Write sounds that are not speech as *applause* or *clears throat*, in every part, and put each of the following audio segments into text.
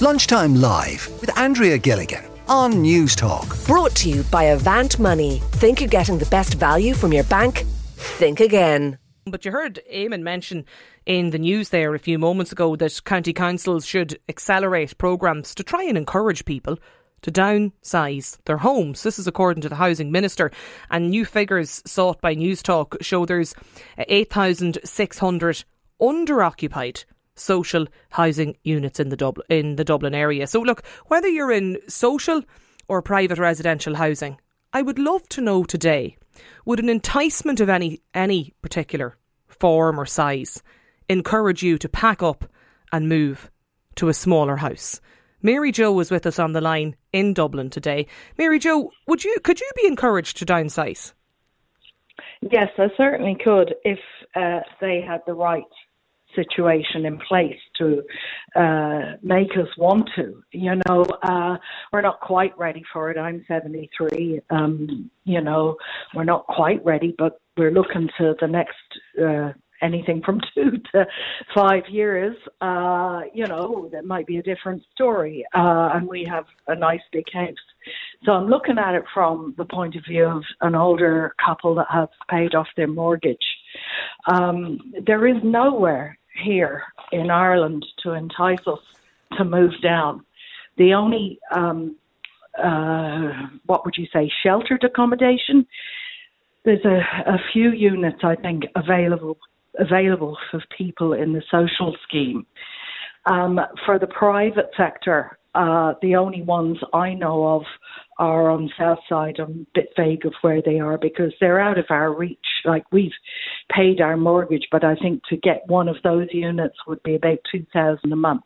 Lunchtime Live with Andrea Gilligan on Newstalk. Brought to you by Avant Money. Think you're getting the best value from your bank? Think again. But you heard Eamon mention in the news there a few moments ago that county councils should accelerate programmes to try and encourage people to downsize their homes. This is according to the Housing Minister. And new figures sought by Newstalk show there's 8,600 under-occupied social housing units in the in the Dublin area. So look, whether you're in social or private residential housing, I would love to know today would an enticement of any any particular form or size encourage you to pack up and move to a smaller house? Mary Jo was with us on the line in Dublin today. Mary Jo, would you could you be encouraged to downsize? Yes, I certainly could if uh, they had the right situation in place to uh, make us want to. You know, uh, we're not quite ready for it. I'm 73. Um, you know, we're not quite ready, but we're looking to the next. Uh, anything from *laughs* two to five years, uh, you know, that might be a different story. Uh, and we have a nice big house. So I'm looking at it from the point of view of an older couple that has paid off their mortgage. Um, there is nowhere here in Ireland to entice us to move down. The only, um, uh, what would you say, sheltered accommodation. There's a, a few units, I think, available available for people in the social scheme. Um, for the private sector, uh, the only ones I know of are on South Side. I'm a bit vague of where they are because they're out of our reach. Like we've paid our mortgage, but I think to get one of those units would be about two thousand a month.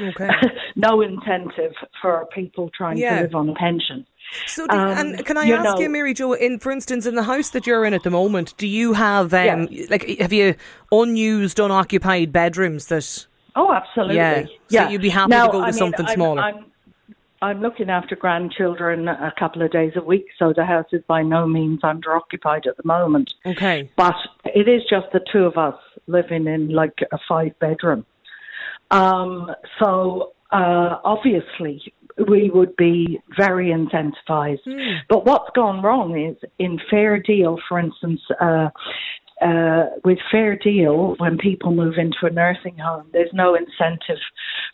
Okay. *laughs* no incentive for people trying Yeah. to live on a pension. So, do, Um, and can I you ask know- you, Mary Jo, in for instance, in the house that you're in at the moment, do you have um, like have you unused, unoccupied bedrooms that? Oh, absolutely. Yeah. So Yeah. you'd be happy Now, to go to I mean, something I'm- smaller. I'm, I'm looking after grandchildren a couple of days a week, so the house is by no means underoccupied at the moment. Okay. But it is just the two of us living in like a five bedroom. Um, so uh, obviously we would be very incentivized. But what's gone wrong is in Fair Deal, for instance, uh, uh, with Fair Deal, when people move into a nursing home, there's no incentive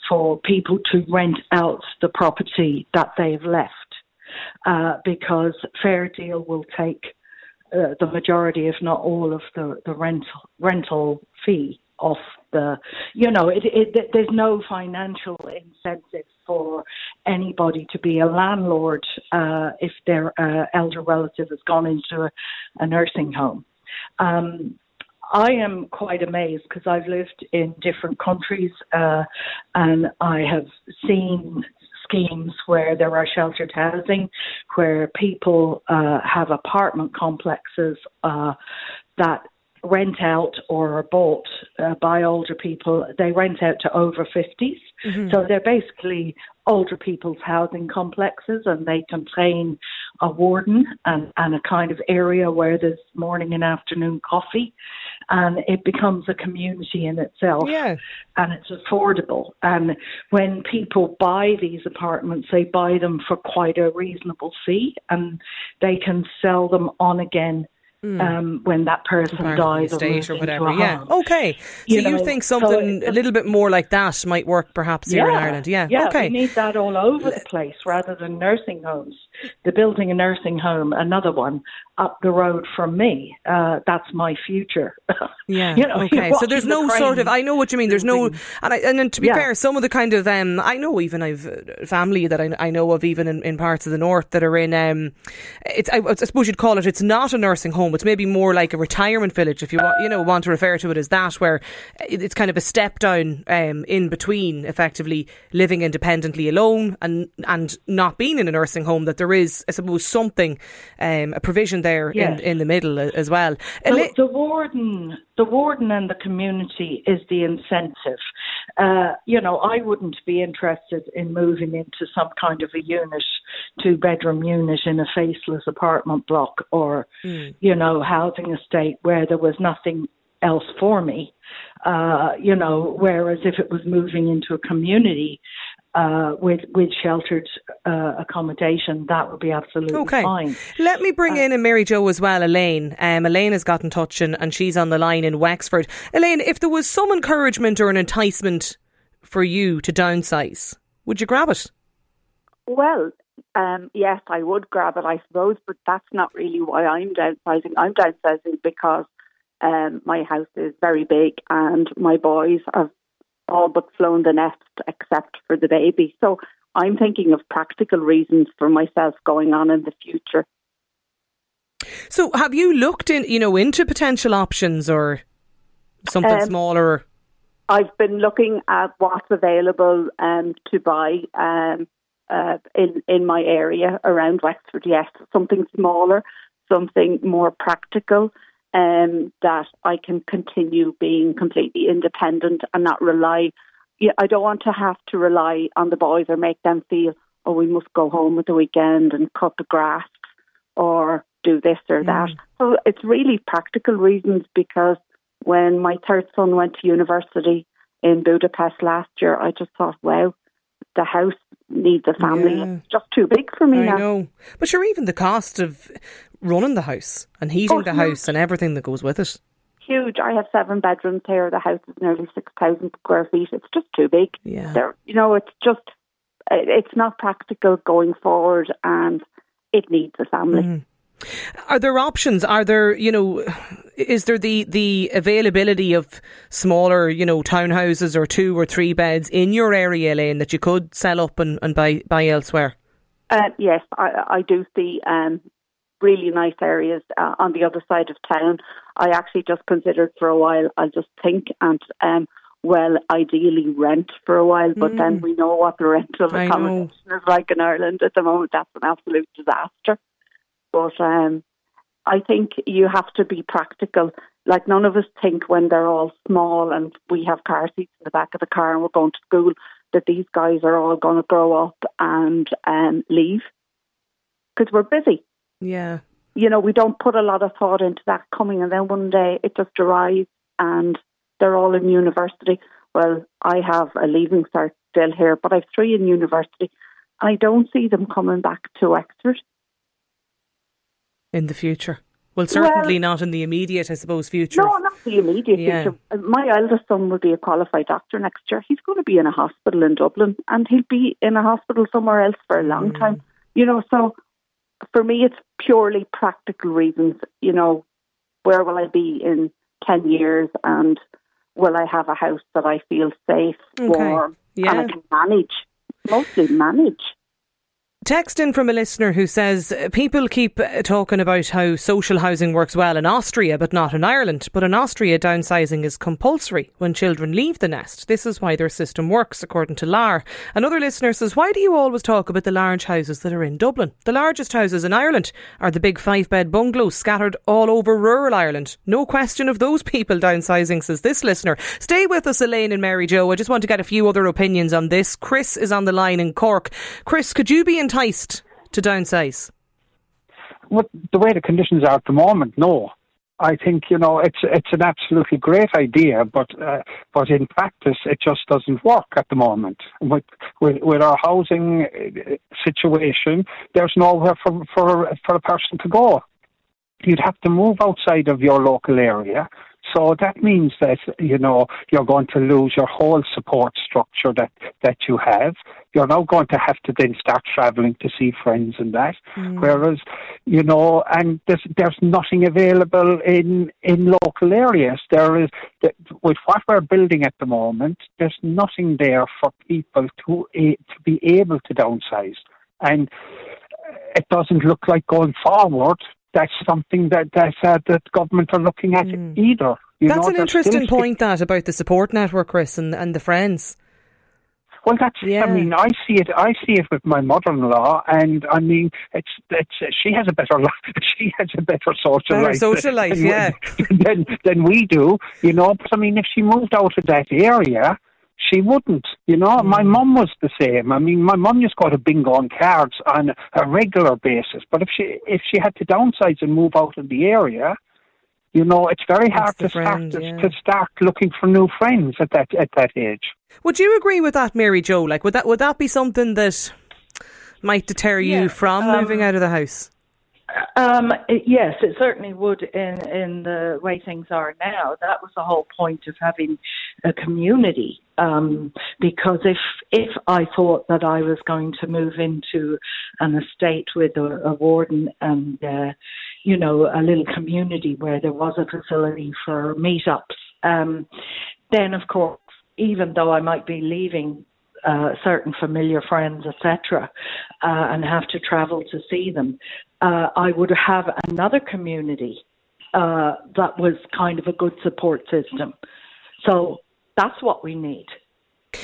for people to rent out the property that they've left uh, because Fair Deal will take uh, the majority, if not all, of the, the rental rental fee off the. You know, it, it, there's no financial incentive for anybody to be a landlord uh, if their uh, elder relative has gone into a, a nursing home. Um, I am quite amazed because I've lived in different countries uh, and I have seen schemes where there are sheltered housing, where people uh, have apartment complexes uh, that rent out or are bought uh, by older people. They rent out to over 50s. So they're basically older people's housing complexes and they contain a warden and, and a kind of area where there's morning and afternoon coffee and it becomes a community in itself Yeah. and it's affordable. And when people buy these apartments, they buy them for quite a reasonable fee, and they can sell them on again um, when that person Part dies moves or whatever. Yeah. Okay. So You you, think something it- a little bit more like that might work perhaps here in Ireland? Yeah. Yeah, okay. we need that all over the place rather than nursing homes. They're building a nursing home, another one up the road from me. Uh, that's my future. *laughs* Yeah. you know, okay. So there's no the sort of. I know what you mean. There's no. And I, and then to be Yeah. fair, some of the kind of um, I know even I've uh, family that I, I know of even in, in parts of the north that are in um, it's I, I suppose you'd call it. It's not a nursing home. It's maybe more like a retirement village if you want you know want to refer to it as that, where it's kind of a step down um in between, effectively living independently alone and and not being in a nursing home. That there is, I suppose, something um a provision there Yes. in in the middle as well. The, Eli- the warden, the warden, and the community is the incentive. Uh, you know, I wouldn't be interested in moving into some kind of a unit, two-bedroom unit in a faceless apartment block, or you know, housing estate where there was nothing else for me. Uh, you know, whereas if it was moving into a community, uh, with with sheltered uh, accommodation, that would be absolutely Okay. fine. Let me bring in a Mary Jo as well, Elaine. Um, Elaine has got in touch and, and she's on the line in Wexford. Elaine, if there was some encouragement or an enticement for you to downsize, would you grab it? Well, um, yes, I would grab it, I suppose, but that's not really why I'm downsizing. I'm downsizing because um, my house is very big and my boys have all but flown the nest except for the baby. So I'm thinking of practical reasons for myself going on in the future. So, have you looked in, you know, into potential options or something Um, smaller? I've been looking at what's available um, to buy um, uh, in in my area around Wexford. Yes, something smaller, something more practical, um, that I can continue being completely independent and not rely. Yeah, I don't want to have to rely on the boys or make them feel, oh, we must go home at the weekend and cut the grass or do this or that. So it's really practical reasons because when my third son went to university in Budapest last year, I just thought, wow, the house needs a family. Yeah. It's just too big for me I now. know. But sure, even the cost of running the house and heating Oh, the house and everything that goes with it. Huge. I have seven bedrooms here. The house is nearly 6,000 square feet. It's just too big. Yeah. There, you know, it's just, it- it's not practical going forward and it needs a family. Mm-hmm. Are there options? Are there, you know, is there the, the availability of smaller, you know, townhouses or two or three beds in your area, Elaine, that you could sell up and, and buy, buy elsewhere? Uh, yes, I, I do see um, really nice areas uh, on the other side of town. I actually just considered for a while, I'll just think and, um, well, ideally rent for a while, but then we know what the rental Mm. Accommodation is like in Ireland at the moment. That's an absolute disaster. But um, I think you have to be practical. Like none of us think when they're all small and we have car seats in the back of the car and we're going to school that these guys are all going to grow up and um, leave because we're busy. Yeah. You know, we don't put a lot of thought into that coming, and then one day it just arrives and they're all in university. Well, I have a leaving cert still here, but I've three in university. I don't see them coming back to Wexford. In the future. Well, certainly not in the immediate, I suppose, future. No, not the immediate Yeah. future. My eldest son will be a qualified doctor next year. He's going to be in a hospital in Dublin, and he'll be in a hospital somewhere else for a long Mm. time. You know, so for me, it's purely practical reasons. You know, where will I be in ten years, and will I have a house that I feel safe, Okay. warm, Yeah. and I can manage? Mostly manage. Text in from a listener who says people keep uh, talking about how social housing works well in Austria but not in Ireland. But in Austria, downsizing is compulsory when children leave the nest. This is why their system works, according to LAR. Another listener says, Why do you always talk about the large houses that are in Dublin? The largest houses in Ireland are the big five bed bungalows scattered all over rural Ireland. No question of those people downsizing, says this listener. Stay with us, Elaine and Mary Jo. I just want to get a few other opinions on this. Chris is on the line in Cork. Chris, could you be enticed to downsize? what the way the conditions are at the moment, no. I think you know it's it's an absolutely great idea, but uh, but in practice it just doesn't work at the moment. With with, with our housing uh, situation, there's nowhere for for for a person to go. You'd have to move outside of your local area. So that means that you know you're going to lose your whole support structure that that you have. You're now going to have to then start travelling to see friends and that. Mm. Whereas, you know, and there's there's nothing available in in local areas. There is with what we're building at the moment. There's nothing there for people to eh, to be able to downsize, and it doesn't look like going forward. That's something that that uh, that government are looking at either. You That's know, an interesting point, that about the support network, Chris, and, and the friends. Well, that's. Yeah. I mean, I see it. I see it with my mother-in-law, and I mean, it's it's. She has a better *laughs* life. She has a better social Better life. social life, than, yeah. *laughs* Than than we do, you know. But I mean, if she moved out of that area, she wouldn't. You know, my Mm. mum was the same. I mean, my mum used to go to bingo and cards on a regular basis. But if she if she had to downsize and move out of the area. You know, it's very hard the to start friend, to, yeah. to start looking for new friends at that at that age. Would you agree with that, Mary Jo? Like, would that would that be something that might deter you Yeah, from um, moving out of the house? Um, yes, it certainly would in, in the way things are now. That was the whole point of having a community. Um, because if if I thought that I was going to move into an estate with a, a warden and uh, you know a little community where there was a facility for meetups, um, then of course, even though I might be leaving uh, certain familiar friends, etc., uh, and have to travel to see them, uh, I would have another community uh, that was kind of a good support system. So that's what we need.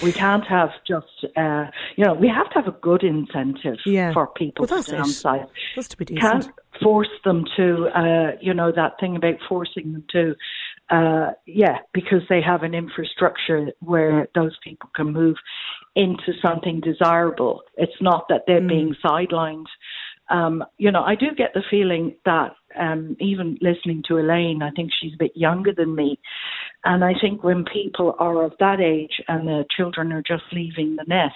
We can't have just, uh, you know, we have to have a good incentive Yeah. for people Well, to downsize. To be You can't force them to, uh, you know, that thing about forcing them to, uh, yeah, because they have an infrastructure where those people can move into something desirable. It's not that they're being sidelined. Um, you know, I do get the feeling that um, even listening to Elaine, I think she's a bit younger than me. And I think when people are of that age and the children are just leaving the nest,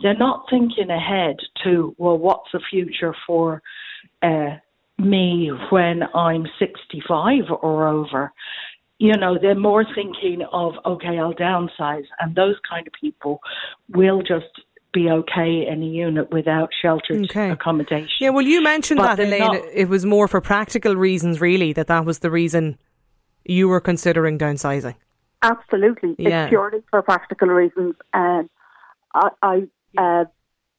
they're not thinking ahead to, well, what's the future for uh, me when I'm 65 or over? You know, they're more thinking of, okay, I'll downsize. And those kind of people will just be okay in a unit without sheltered Okay. accommodation. Yeah, well, you mentioned But that, Elaine. not- It was more for practical reasons, really, that that was the reason you were considering downsizing. Absolutely, Yeah. it's purely for practical reasons. And I, I, uh,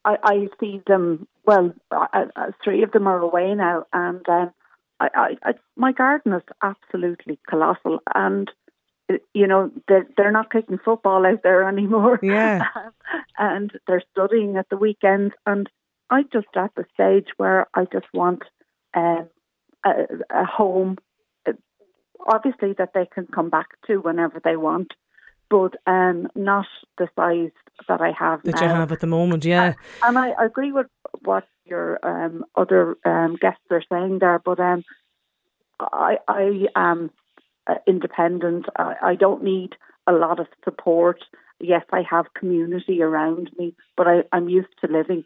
I, I see them. Well, I, I, three of them are away now, and um, I, I, I, my garden is absolutely colossal. And uh, you know, they're they're not kicking football out there *laughs* anymore. Yeah. *laughs* and they're studying at the weekends, and I'm just at the stage where I just want um, a, a home obviously that they can come back to whenever they want, but um, not the size that I have That now. you have at the moment, yeah. And I agree with what your um, other um, guests are saying there, but um, I, I am uh, independent. I, I don't need a lot of support. Yes, I have community around me, but I, I'm used to living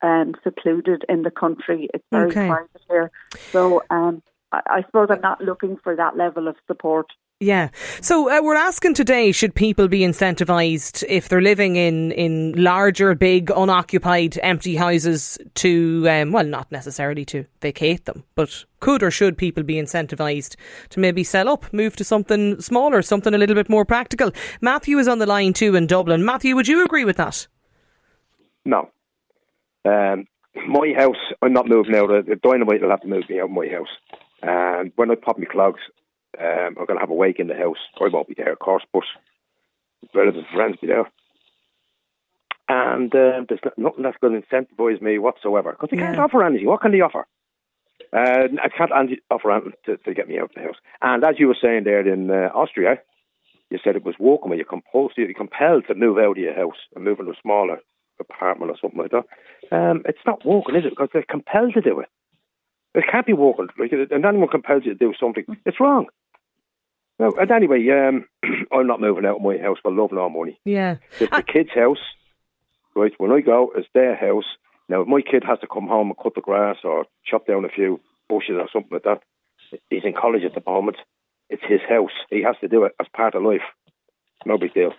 um, secluded in the country. It's very Okay. private here. So um, I suppose I'm not looking for that level of support. Yeah. So uh, we're asking today should people be incentivised if they're living in, in larger, big, unoccupied, empty houses to, um, well, not necessarily to vacate them, but could or should people be incentivised to maybe sell up, move to something smaller, something a little bit more practical? Matthew is on the line too in Dublin. Matthew, would you agree with that? No. Um, my house, I'm not moving out. The dynamite will have to move me out of my house. And when I pop my clogs, um, I'm going to have a wake in the house. I won't be there, of course, but relatives and friends be there. And um, there's nothing that's going to incentivise me whatsoever because they can't offer anything. What can they offer? Uh, I can't offer anything to, to get me out of the house. And as you were saying there in uh, Austria, you said it was walking where you're compelled, you're compelled to move out of your house and move into a smaller apartment or something like that. Um, it's not walking, is it? Because they're compelled to do it. It can't be walking. Like, and anyone compels you to do something, it's wrong. No, and anyway, um, *clears throat* I'm not moving out of my house for love nor money. Yeah. It's the kid's house, right? When I go, it's their house. Now, if my kid has to come home and cut the grass or chop down a few bushes or something like that, he's in college at the moment. It's his house. He has to do it as part of life. No big deal.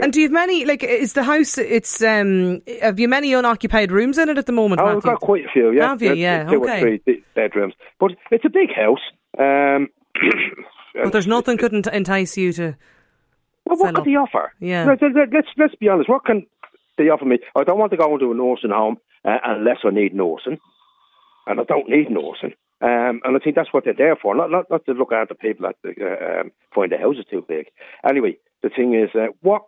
And do you have many, like, is the house, it's, um, have you many unoccupied rooms in it at the moment, Oh, Matthew? we've got quite a few, yeah. Have you? Yeah, two okay. or three bedrooms. But it's a big house. Um, *clears throat* *clears throat* But there's nothing could ent- entice you to. Well, what could they offer? Yeah. Let- let- Let's let's be honest. What can they offer me? I don't want to go into a nursing home uh, unless I need nursing, and I don't need nursing. Um, and I think that's what they're there for, not not, not to look after people that uh, um, find the houses too big. Anyway, the thing is, uh, what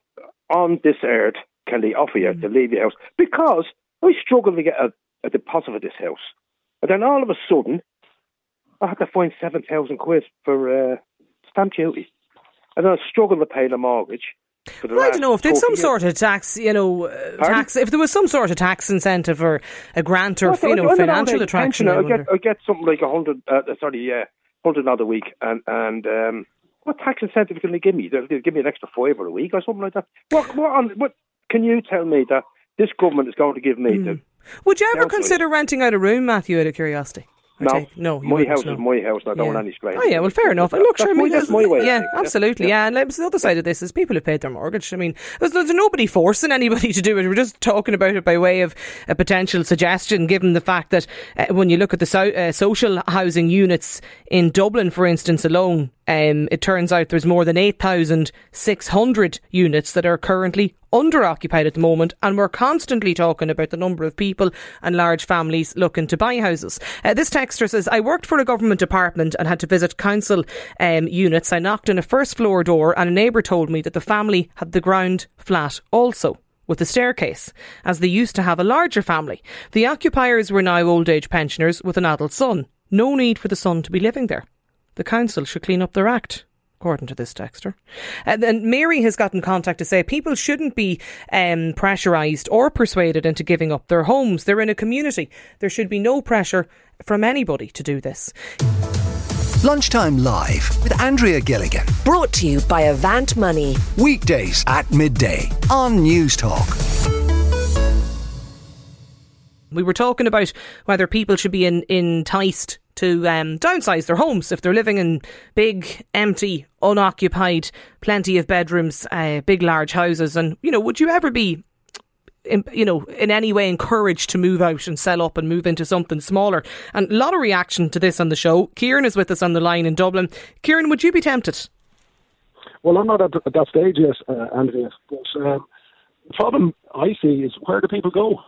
on this earth can they offer you to leave your house? Because I struggle to get a, a deposit for this house, and then all of a sudden, I had to find seven thousand quid for uh, stamp duty, and then I struggle to pay the mortgage. The Well, I don't know if there's some years. sort of tax, you know, uh, Pardon? tax. If there was some sort of tax incentive or a grant or Well, you know financial attraction, I I get I get something like a hundred, uh, sorry, yeah, hundred not a week, and and um, what tax incentive can they give me? They'll, they'll give me an extra five or a week or something like that. What, what, on, what can you tell me that this government is going to give me? Mm. The Would you ever consider renting out a room, Matthew, out of curiosity? No, no, my house no. is my house, and I don't yeah. want any strain. Oh yeah, well, fair enough. And look, that's, sure, my, I mean, that's my way. Yeah, absolutely. Yeah. yeah, and the other side of this is people have paid their mortgage. I mean, there's, there's nobody forcing anybody *laughs* to do it. We're just talking about it by way of a potential suggestion, given the fact that uh, when you look at the so, uh, social housing units in Dublin, for instance, alone, um, it turns out there's more than 8,600 units that are currently under occupied at the moment, and we're constantly talking about the number of people and large families looking to buy houses. Uh, this texter says, I worked for a government department and had to visit council um, units. I knocked on a first floor door, and a neighbour told me that the family had the ground flat also with a staircase, as they used to have a larger family. The occupiers were now old age pensioners with an adult son. No need for the son to be living there the council should clean up their act according to this texter. And then Mary has got in contact to say people shouldn't be um, pressurised or persuaded into giving up their homes. They're in a community. There should be no pressure from anybody to do this. Lunchtime Live with Andrea Gilligan. Brought to you by Avant Money. Weekdays at midday on Newstalk. We were talking about whether people should be in, enticed to um, downsize their homes if they're living in big, empty, unoccupied, plenty of bedrooms, uh, big, large houses. And, you know, would you ever be in, you know, in any way encouraged to move out and sell up and move into something smaller. And a lot of reaction to this on the show. Kieran is with us on the line in Dublin. Kieran, would you be tempted? Well, I'm not at, that stage yet, uh, Andrea. But um, the problem I see is where do people go?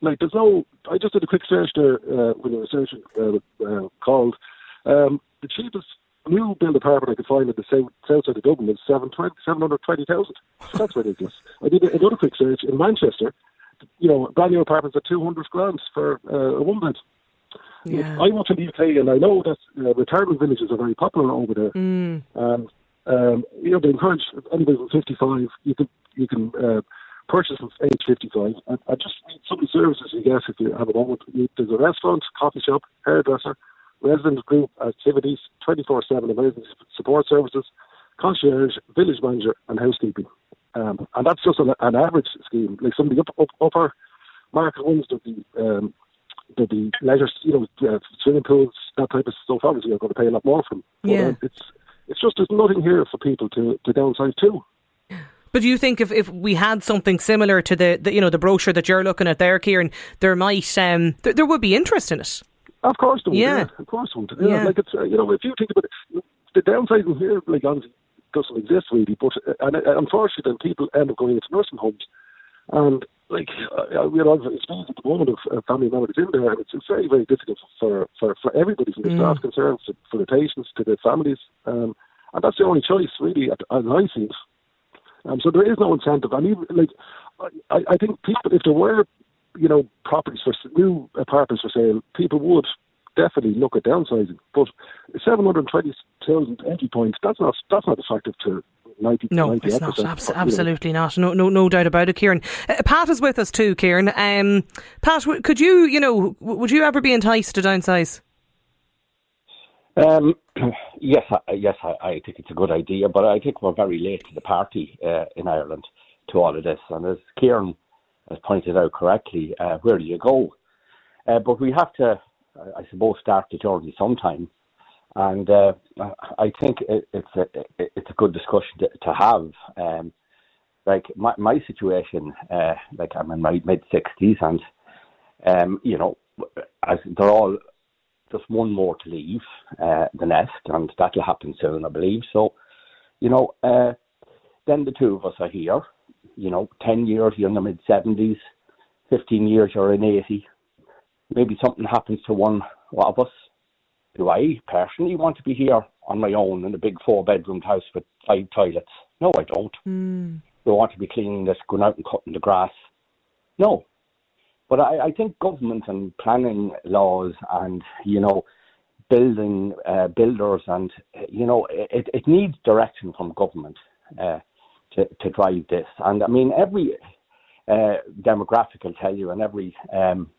Like there's no. I just did a quick search there uh, when the research uh, uh, called. Um, the cheapest new build apartment I could find at the south, south side of Dublin is 720,000. That's ridiculous. *laughs* I did another quick search in Manchester. You know, brand new apartments at 200 grand for uh, a one bed. Yeah. I work in the UK and I know that uh, retirement villages are very popular over there. Mm. Um, um, you know, they encourage anybody from 55, you can, you can uh, purchase of age 55. I, I just need some the services you guess, if you have a moment. There's a restaurant, coffee shop, hairdresser, resident group activities, 24 7 emergency support services, concierge, village manager, and housekeeping. Um, and that's just an, an, average scheme. Like some of the up, up, upper market ones, there'll be, um, there'll be leisure, you know, uh, swimming pools, that type of stuff. Obviously, you're going to pay a lot more for them. Yeah. But, um, it's, it's just there's nothing here for people to, to downsize to. *laughs* But do you think if, if we had something similar to the, the you know the brochure that you're looking at there, Kieran, there might um, th- there would be interest in it? Of course there would. Yeah, yeah of course there would. Yeah, yeah. like it's uh, you know if you think about it, the downsizing here, like obviously doesn't exist really, but uh, and uh, unfortunately then people end up going into nursing homes, and like uh, you know, experience at the moment of uh, family members in there, and it's, it's very very difficult for for, for everybody from the mm. staff concerned, to, for the patients to the families, um, and that's the only choice really, as I see it. Um, so there is no incentive. I mean, like, I, I think people, if there were, you know, properties for new apartments for sale, people would definitely look at downsizing. But 720,000 entry points, that's not that's not attractive to 90, no, it's not. Abs- absolutely not. No, no, no doubt about it, Kieran. Uh, Pat is with us too, Kieran. Um, Pat, could you, you know, would you ever be enticed to downsize? Um, *clears throat* yes, I, yes, I, I, think it's a good idea, but I think we're very late to the party uh, in Ireland to all of this. And as Kieran has pointed out correctly, uh, where do you go? Uh, but we have to, I suppose, start the journey sometime. And uh, I think it, it's a it's a good discussion to, to have. Um, like my my situation, uh, like I'm in my mid sixties, and um, you know, as they're all just one more to leave uh, the nest, and that'll happen soon, I believe. So, you know, uh, then the two of us are here. You know, 10 years, you're in the mid 70s, 15 years, you're in 80. Maybe something happens to one of us. Do I personally want to be here on my own in a big four bedroom house with five toilets? No, I don't. Mm. Do I want to be cleaning this, going out and cutting the grass? No, but I, I think government and planning laws and, you know, building uh, builders and, you know, it, it needs direction from government uh, to, to drive this. And I mean, every uh, demographic will tell you and every um,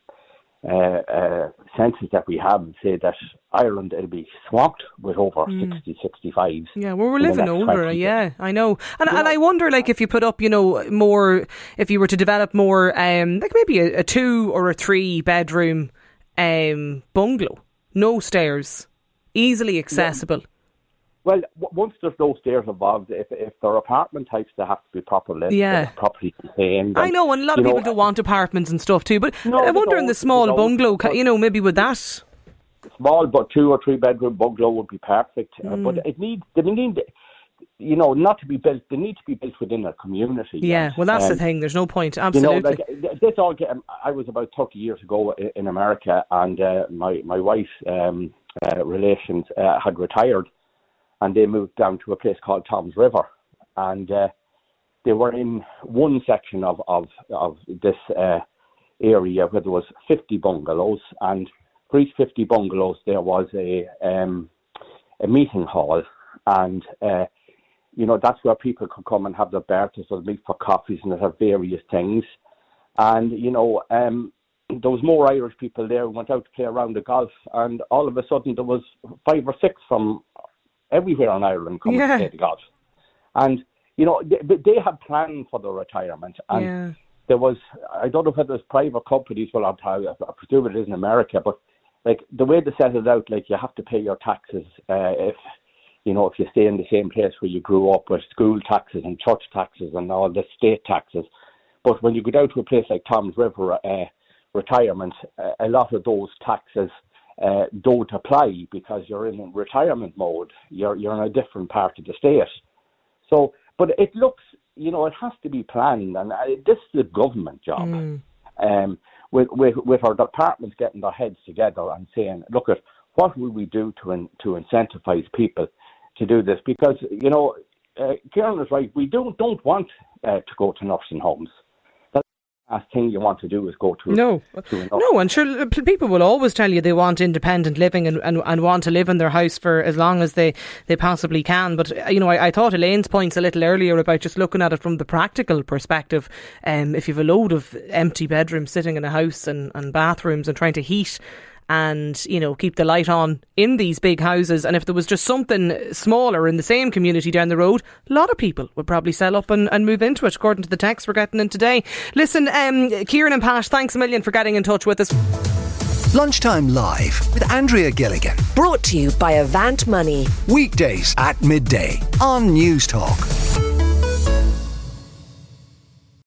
uh, uh, census that we have say that Ireland it'll be swamped with over mm. 60, 65s. Yeah, well, we're living older. Yeah, I know. And, yeah. and I wonder, like, if you put up, you know, more, if you were to develop more, um, like maybe a, a two or a three bedroom um, bungalow, no stairs, easily accessible. Yeah. Well, once there's no stairs involved, if if they're apartment types, they have to be properly yeah. properly contained. I know, and a lot of people know, don't want apartments and stuff too. But no, I wonder in the small bungalow, you know, maybe with that. Small, but two or three bedroom bungalow would be perfect. Mm. Uh, but mm. it needs they need you know, not to be built. They need to be built within a community. Yeah, well, that's um, the thing. There's no point. Absolutely. You know, like, this all. Get, I was about 30 years ago in America, and uh, my my wife um, uh, relations uh, had retired, and they moved down to a place called Toms River, and uh, they were in one section of of of this uh, area where there was 50 bungalows, and for each 50 bungalows there was a um, a meeting hall, and uh, you know that's where people could come and have their birthdays or meet for coffees and have various things, and you know. Um, there was more Irish people there who went out to play around the golf, and all of a sudden there was five or six from everywhere in Ireland coming yeah. to play the golf. And, you know, they, they had planned for their retirement. And yeah. there was, I don't know whether it's private companies, well, i I presume it is in America, but like the way they set it out, like you have to pay your taxes uh, if, you know, if you stay in the same place where you grew up with school taxes and church taxes and all the state taxes. But when you go down to a place like Toms River uh, retirement, uh, a lot of those taxes uh, don't apply because you're in retirement mode. You're you're in a different part of the state. So, but it looks, you know, it has to be planned, and uh, this is a government job. Mm. Um, with, with with our departments getting their heads together and saying, look at what will we do to in, to incentivize people to do this? Because you know, uh, Kieran is right. We don't don't want uh, to go to nursing homes last thing you want to do is go to no, to no, and sure, people will always tell you they want independent living and, and, and want to live in their house for as long as they, they possibly can. But uh, you know, I, I thought Elaine's points a little earlier about just looking at it from the practical perspective. Um, if you've a load of empty bedrooms sitting in a house and, and bathrooms and trying to heat and you know keep the light on in these big houses and if there was just something smaller in the same community down the road a lot of people would probably sell up and, and move into it according to the text we're getting in today listen um, Kieran and Pash thanks a million for getting in touch with us Lunchtime Live with Andrea Gilligan. Brought to you by Avant Money. Weekdays at midday on Newstalk.